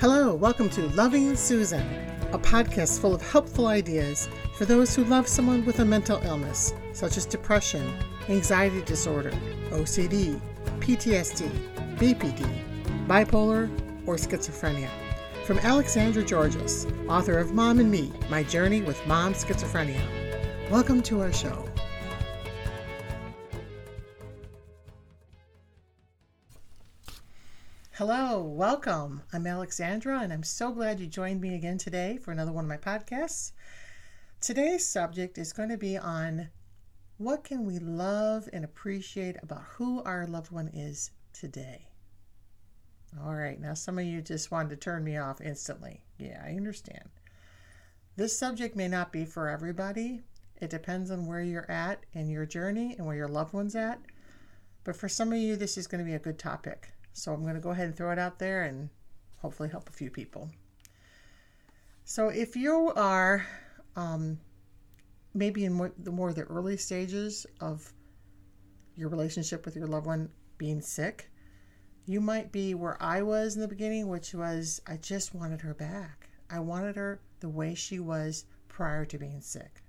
Hello, welcome to Loving Susan, a podcast full of helpful ideas for those who love someone with a mental illness, such as depression, anxiety disorder, OCD, PTSD, BPD, bipolar, or schizophrenia. From Alexandra Georgas, author of Mom and Me My Journey with Mom Schizophrenia. Welcome to our show. Hello, welcome. I'm Alexandra, and I'm so glad you joined me again today for another one of my podcasts. Today's subject is going to be on what can we love and appreciate about who our loved one is today. All right, now some of you just wanted to turn me off instantly. Yeah, I understand. This subject may not be for everybody. It depends on where you're at in your journey and where your loved one's at. But for some of you, this is going to be a good topic. So I'm going to go ahead and throw it out there and hopefully help a few people. So if you are um, maybe in more, the more the early stages of your relationship with your loved one being sick, you might be where I was in the beginning, which was I just wanted her back. I wanted her the way she was prior to being sick.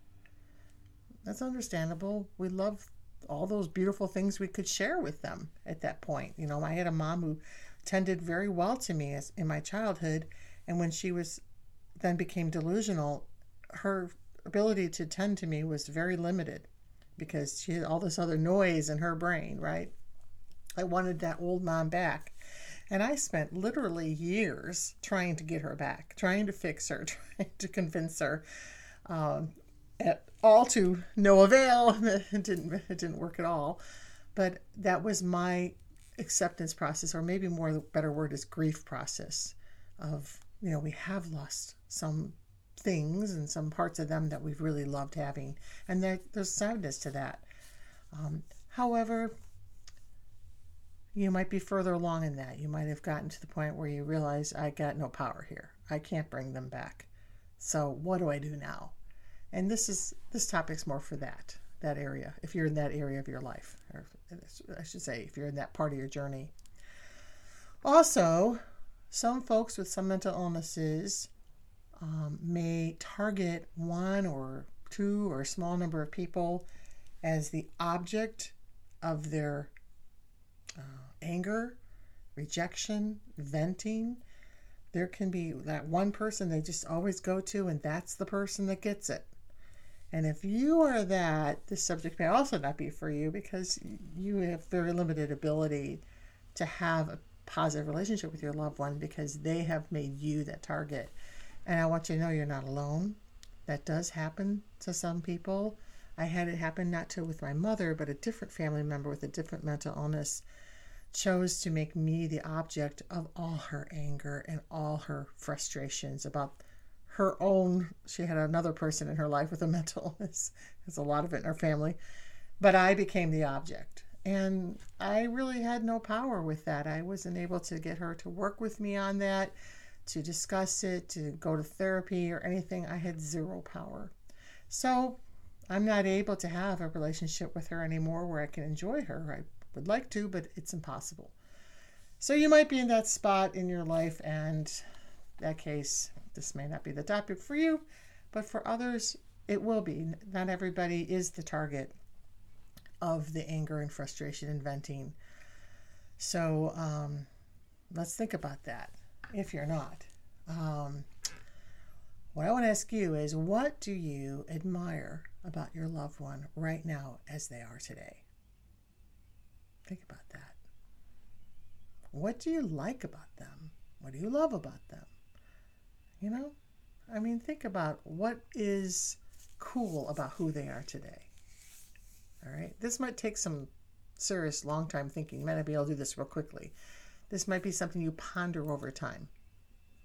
That's understandable. We love all those beautiful things we could share with them at that point. You know, I had a mom who tended very well to me as in my childhood, and when she was then became delusional, her ability to tend to me was very limited because she had all this other noise in her brain, right? I wanted that old mom back. And I spent literally years trying to get her back, trying to fix her, trying to convince her. Um, at all to no avail. It didn't it didn't work at all. But that was my acceptance process, or maybe more the better word is grief process of, you know, we have lost some things and some parts of them that we've really loved having. And there, there's sadness to that. Um, however, you might be further along in that. You might have gotten to the point where you realize, I got no power here. I can't bring them back. So what do I do now? And this is this topic's more for that that area. If you're in that area of your life, or I should say, if you're in that part of your journey. Also, some folks with some mental illnesses um, may target one or two or a small number of people as the object of their uh, anger, rejection, venting. There can be that one person they just always go to, and that's the person that gets it. And if you are that, this subject may also not be for you because you have very limited ability to have a positive relationship with your loved one because they have made you that target. And I want you to know you're not alone. That does happen to some people. I had it happen not to with my mother, but a different family member with a different mental illness chose to make me the object of all her anger and all her frustrations about her own she had another person in her life with a mental illness. There's a lot of it in her family. But i became the object. And i really had no power with that. I wasn't able to get her to work with me on that to discuss it to go to therapy or anything. I had zero power. So i'm not able to have a relationship with her anymore where i can enjoy her. I would like to but it's impossible. So you might be in that spot in your life and that case this may not be the topic for you, but for others, it will be. Not everybody is the target of the anger and frustration and venting. So um, let's think about that if you're not. Um, what I want to ask you is what do you admire about your loved one right now as they are today? Think about that. What do you like about them? What do you love about them? You know? I mean, think about what is cool about who they are today. All right? This might take some serious long time thinking. You might not be able to do this real quickly. This might be something you ponder over time.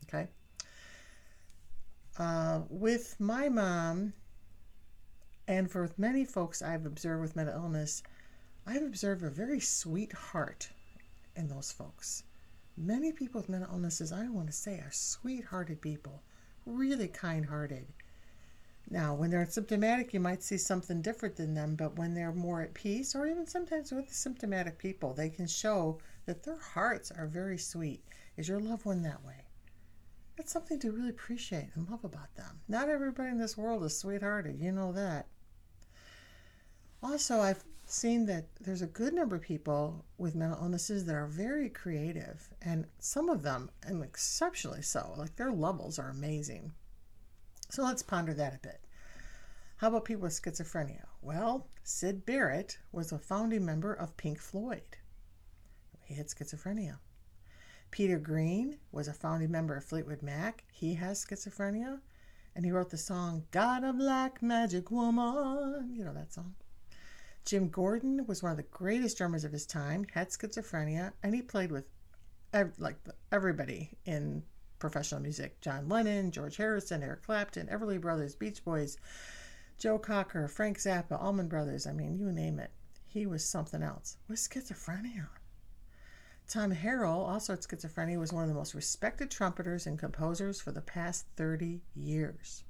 Okay? Uh, with my mom, and for many folks I've observed with mental illness, I've observed a very sweet heart in those folks. Many people with mental illnesses, I want to say, are sweet-hearted people, really kind-hearted. Now, when they're symptomatic, you might see something different than them, but when they're more at peace, or even sometimes with symptomatic people, they can show that their hearts are very sweet. Is your loved one that way? That's something to really appreciate and love about them. Not everybody in this world is sweethearted, you know that. Also, I've seen that there's a good number of people with mental illnesses that are very creative, and some of them, and exceptionally so, like their levels are amazing. So let's ponder that a bit. How about people with schizophrenia? Well, Syd Barrett was a founding member of Pink Floyd. He had schizophrenia. Peter Green was a founding member of Fleetwood Mac. He has schizophrenia. And he wrote the song "God of Black Magic Woman. You know that song. Jim Gordon was one of the greatest drummers of his time, had schizophrenia, and he played with like everybody in professional music John Lennon, George Harrison, Eric Clapton, Everly Brothers, Beach Boys, Joe Cocker, Frank Zappa, Allman Brothers. I mean, you name it. He was something else with schizophrenia. Tom Harrell, also had schizophrenia, was one of the most respected trumpeters and composers for the past 30 years.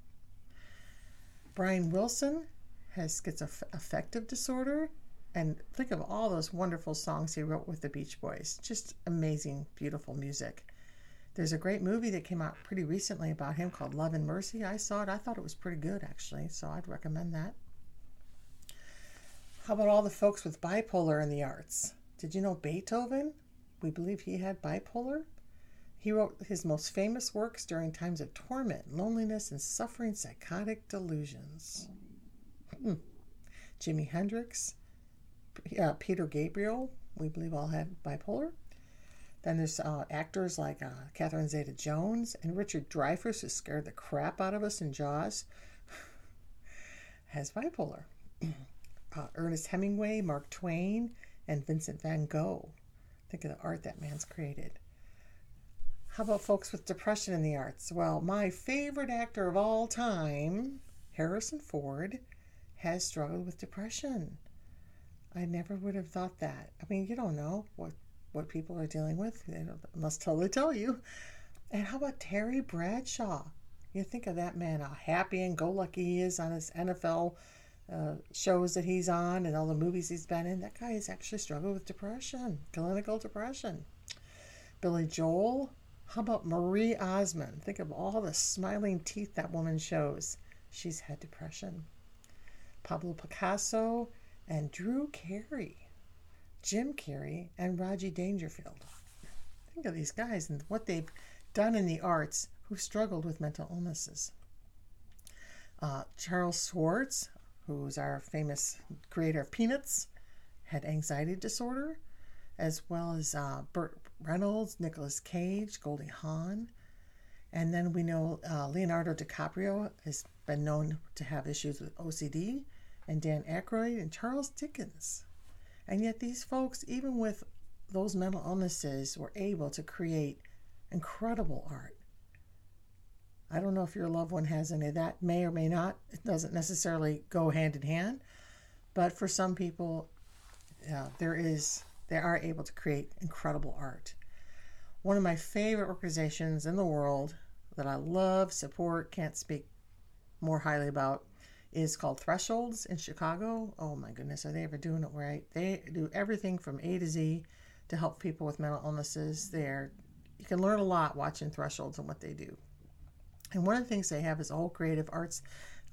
Brian Wilson has schizoaffective disorder. And think of all those wonderful songs he wrote with the Beach Boys. Just amazing, beautiful music. There's a great movie that came out pretty recently about him called Love and Mercy. I saw it. I thought it was pretty good, actually, so I'd recommend that. How about all the folks with bipolar in the arts? Did you know Beethoven? We believe he had bipolar. He wrote his most famous works during times of torment, loneliness, and suffering psychotic delusions. Hmm. Jimi Hendrix, uh, Peter Gabriel, we believe all had bipolar. Then there's uh, actors like uh, Catherine Zeta Jones and Richard Dreyfuss, who scared the crap out of us in Jaws, has bipolar. Uh, Ernest Hemingway, Mark Twain, and Vincent van Gogh. Think of the art that man's created. How about folks with depression in the arts? Well, my favorite actor of all time, Harrison Ford, has struggled with depression. I never would have thought that. I mean, you don't know what what people are dealing with. They must totally tell you. And how about Terry Bradshaw? You think of that man, how happy and go lucky he is on his NFL uh, shows that he's on and all the movies he's been in. That guy has actually struggled with depression, clinical depression. Billy Joel. How about Marie Osmond? Think of all the smiling teeth that woman shows. She's had depression. Pablo Picasso, and Drew Carey, Jim Carrey, and Rodney Dangerfield. Think of these guys and what they've done in the arts who struggled with mental illnesses. Uh, Charles Schulz, who's our famous creator of Peanuts, had anxiety disorder, as well as uh, Burt Reynolds, Nicolas Cage, Goldie Hawn. And then we know uh, Leonardo DiCaprio has been known to have issues with OCD and Dan Aykroyd and Charles Dickens. And yet, these folks, even with those mental illnesses, were able to create incredible art. I don't know if your loved one has any of that, may or may not. It doesn't necessarily go hand in hand, but for some people, yeah, there is they are able to create incredible art. One of my favorite organizations in the world that I love, support, can't speak more highly about is called Thresholds in Chicago. Oh my goodness, are they ever doing it right? They do everything from A to Z to help people with mental illnesses. There, you can learn a lot watching Thresholds and what they do. And one of the things they have is a whole creative arts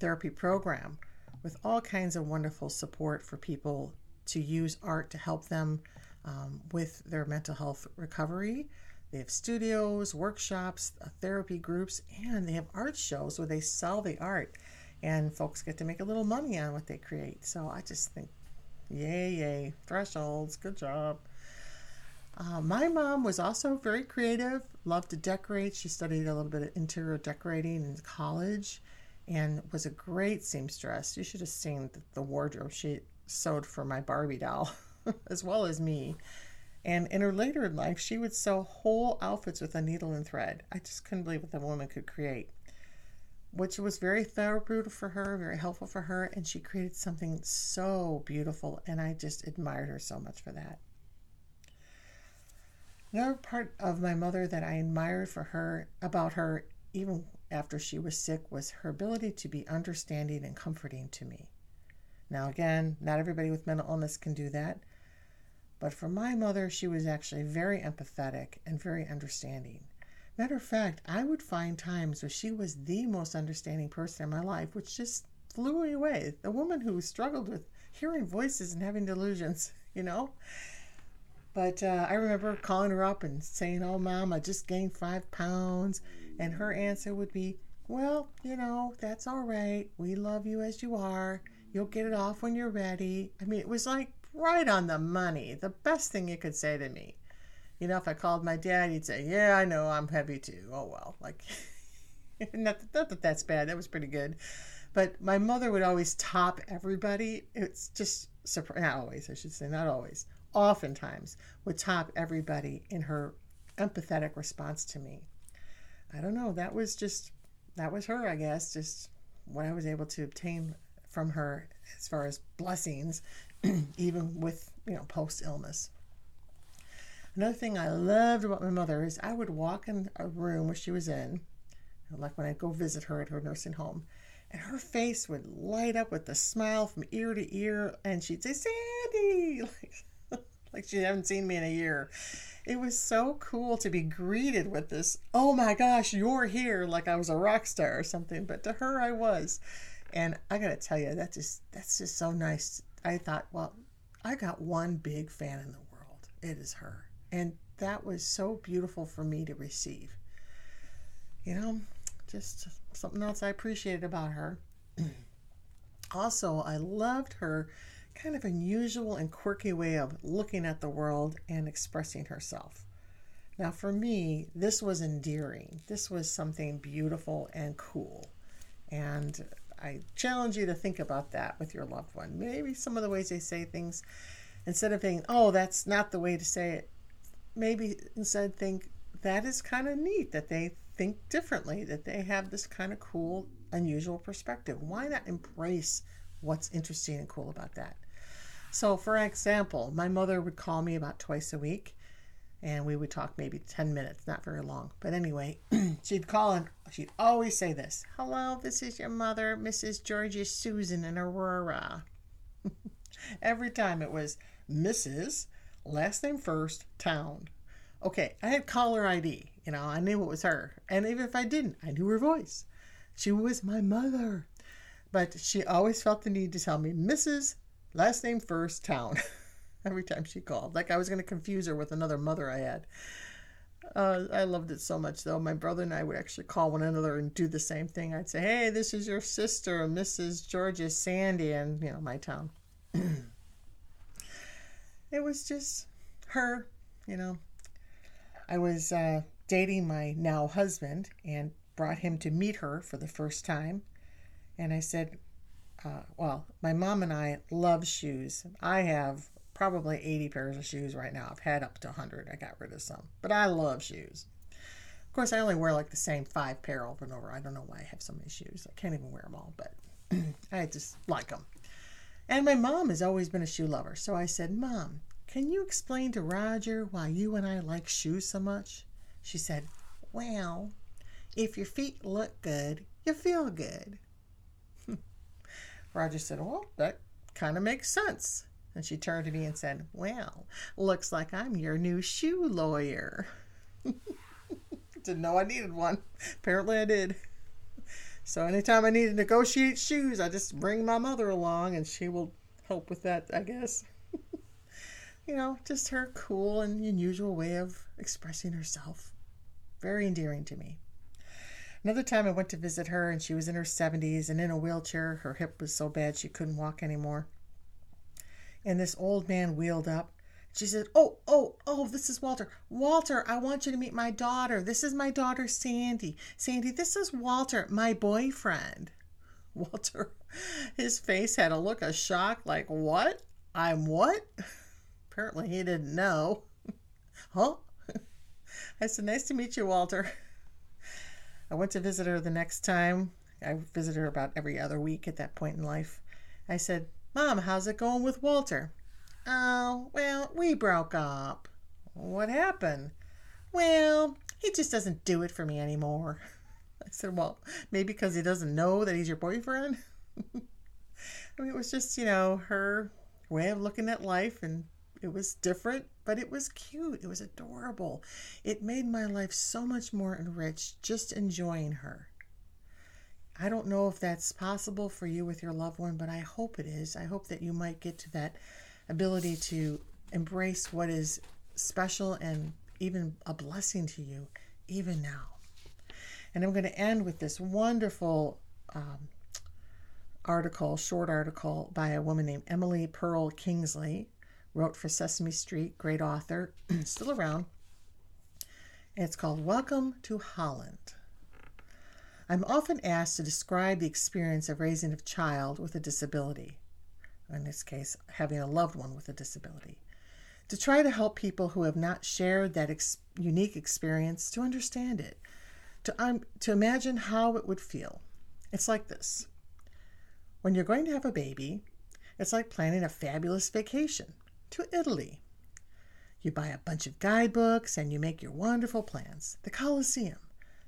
therapy program with all kinds of wonderful support for people to use art to help them um, with their mental health recovery. They have studios, workshops, uh, therapy groups, and they have art shows where they sell the art and folks get to make a little money on what they create. So I just think, yay, yay, thresholds, good job. Uh, my mom was also very creative, loved to decorate. She studied a little bit of interior decorating in college and was a great seamstress. You should have seen the wardrobe she sewed for my Barbie doll, as well as me. And in her later life, she would sew whole outfits with a needle and thread. I just couldn't believe what the woman could create which was very therapeutic for her, very helpful for her, and she created something so beautiful, and I just admired her so much for that. Another part of my mother that I admired for her about her, even after she was sick, was her ability to be understanding and comforting to me. Now, again, not everybody with mental illness can do that, but for my mother, she was actually very empathetic and very understanding. Matter of fact, I would find times where she was the most understanding person in my life, which just flew me away. The woman who struggled with hearing voices and having delusions, you know? But uh, I remember calling her up and saying, Oh, mom, I just gained five pounds. And her answer would be, Well, you know, that's all right. We love you as you are. You'll get it off when you're ready. I mean, it was like right on the money. The best thing you could say to me. You know, if I called my dad, he'd say, Yeah, I know, I'm heavy too. Oh, well. Like, not, that, not that that's bad. That was pretty good. But my mother would always top everybody. It's just, not always, I should say, not always, oftentimes would top everybody in her empathetic response to me. I don't know. That was just, that was her, I guess, just what I was able to obtain from her as far as blessings, even with, you know, post illness. Another thing I loved about my mother is I would walk in a room where she was in, like when I'd go visit her at her nursing home, and her face would light up with a smile from ear to ear, and she'd say, Sandy, like, like she hadn't seen me in a year. It was so cool to be greeted with this, oh my gosh, you're here, like I was a rock star or something. But to her, I was. And I gotta tell you, that just that's just so nice. I thought, well, I got one big fan in the world. It is her. And that was so beautiful for me to receive. You know, just something else I appreciated about her. also, I loved her kind of unusual and quirky way of looking at the world and expressing herself. Now, for me, this was endearing. This was something beautiful and cool. And I challenge you to think about that with your loved one. Maybe some of the ways they say things, instead of thinking, oh, that's not the way to say it, maybe instead think that is kind of neat that they think differently, that they have this kind of cool, unusual perspective. Why not embrace what's interesting and cool about that? So, for example, my mother would call me about twice a week and we would talk maybe 10 minutes, not very long. But anyway, she'd call and she'd always say this Hello, this is your mother, Mrs. Georgia Susan in Aurora. Every time it was Mrs last name first, town. Okay, I had caller ID. You know, I knew it was her. And even if I didn't, I knew her voice. She was my mother. But she always felt the need to tell me Mrs. last name first, town. Every time she called. Like I was going to confuse her with another mother I had. Uh, I loved it so much, though. My brother and I would actually call one another and do the same thing. I'd say, "Hey, this is your sister, Mrs. Georgia Sandy," and you know my town. it was just her, you know. I was uh, dating my now husband and brought him to meet her for the first time. And I said, uh, Well, my mom and I love shoes. I have probably 80 pairs of shoes right now. I've had up to 100. I got rid of some, but I love shoes. Of course, I only wear like the same five pair over and over. I don't know why I have so many shoes. I can't even wear them all, but I just like them. And my mom has always been a shoe lover. So I said, Mom, can you explain to Roger why you and I like shoes so much? She said, Well, if your feet look good, you feel good. Roger said, Well, that kind of makes sense. And she turned to me and said, Well, looks like I'm your new shoe lawyer. Didn't know I needed one. Apparently I did. So anytime I need to negotiate shoes, I just bring my mother along and she will help with that, I guess you know, just her cool and unusual way of expressing herself. Very endearing to me. Another time I went to visit her and she was in her 70s and in a wheelchair. Her hip was so bad she couldn't walk anymore. And this old man wheeled up. She said, Oh, oh, oh, this is Walter. Walter, I want you to meet my daughter. This is my daughter, Sandy. Sandy, this is Walter, my boyfriend. Walter, his face had a look of shock like, What? I'm what? Apparently he didn't know. huh? I said, Nice to meet you, Walter. I went to visit her the next time. I visited her about every other week at that point in life. I said, Mom, how's it going with Walter? Oh, well, we broke up. What happened? Well, he just doesn't do it for me anymore. I said, Well, maybe because he doesn't know that he's your boyfriend? I mean, it was just, you know, her way of looking at life and It was different, but it was cute. It was adorable. It made my life so much more enriched just enjoying her. I don't know if that's possible for you with your loved one, but I hope it is. I hope that you might get to that ability to embrace what is special and even a blessing to you, even now. And I'm going to end with this wonderful um, article, short article by a woman named Emily Perl Kingsley, wrote for Sesame Street, great author, still around. it's called Welcome to Holland. I'm often asked to describe the experience of raising a child with a disability, in this case, having a loved one with a disability, to try to help people who have not shared that ex- unique experience to understand it, to, um, to imagine how it would feel. It's like this when you're going to have a baby, it's like planning a fabulous vacation to Italy. You buy a bunch of guidebooks and you make your wonderful plans the Colosseum,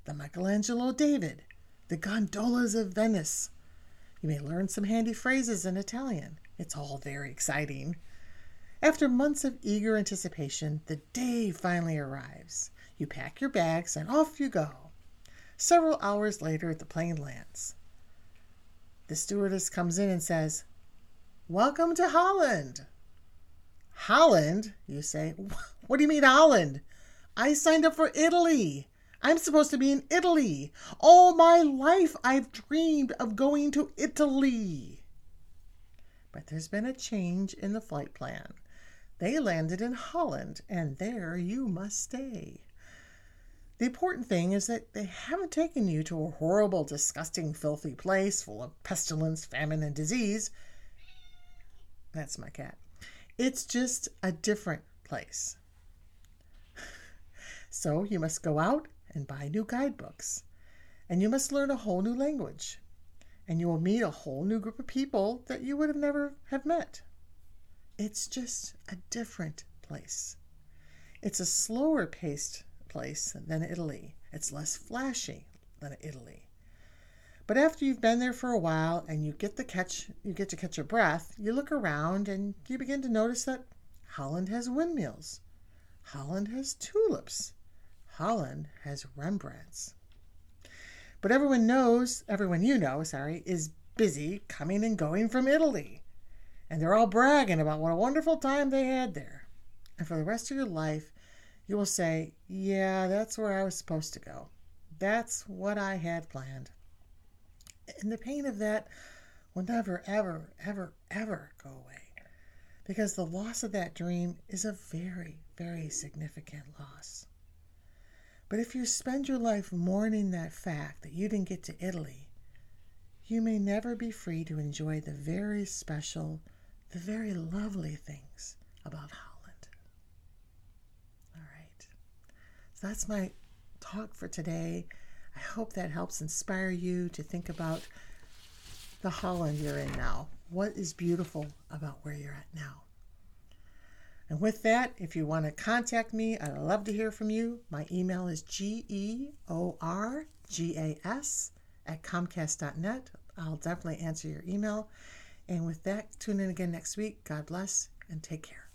the Michelangelo David, the gondolas of Venice. You may learn some handy phrases in Italian. It's all very exciting. After months of eager anticipation, the day finally arrives. You pack your bags and off you go. Several hours later, the plane lands. The stewardess comes in and says, Welcome to Holland. Holland? You say. What do you mean, Holland? I signed up for Italy. I'm supposed to be in Italy. All my life I've dreamed of going to Italy. But there's been a change in the flight plan. They landed in Holland, and there you must stay. The important thing is that they haven't taken you to a horrible, disgusting, filthy place full of pestilence, famine, and disease. That's my cat. It's just a different place. So you must go out and buy new guidebooks. And you must learn a whole new language. And you will meet a whole new group of people that you would have never have met. It's just a different place. It's a slower paced place than Italy. It's less flashy than Italy. But after you've been there for a while and you get the catch you get to catch your breath, you look around and you begin to notice that Holland has windmills. Holland has tulips. Holland has Rembrandts. But everyone knows, everyone you know, sorry, is busy coming and going from Italy. And they're all bragging about what a wonderful time they had there. And for the rest of your life, you will say, Yeah, that's where I was supposed to go. That's what I had planned. And the pain of that will never, ever, ever, ever go away. Because the loss of that dream is a very, very significant loss. But if you spend your life mourning that fact that you didn't get to Italy, you may never be free to enjoy the very special, the very lovely things about Holland. All right. So that's my talk for today. I hope that helps inspire you to think about the Holland you're in now. What is beautiful about where you're at now? And with that, if you want to contact me, I'd love to hear from you. My email is G E O R G A S at Comcast.net. I'll definitely answer your email. And with that, tune in again next week. God bless and take care.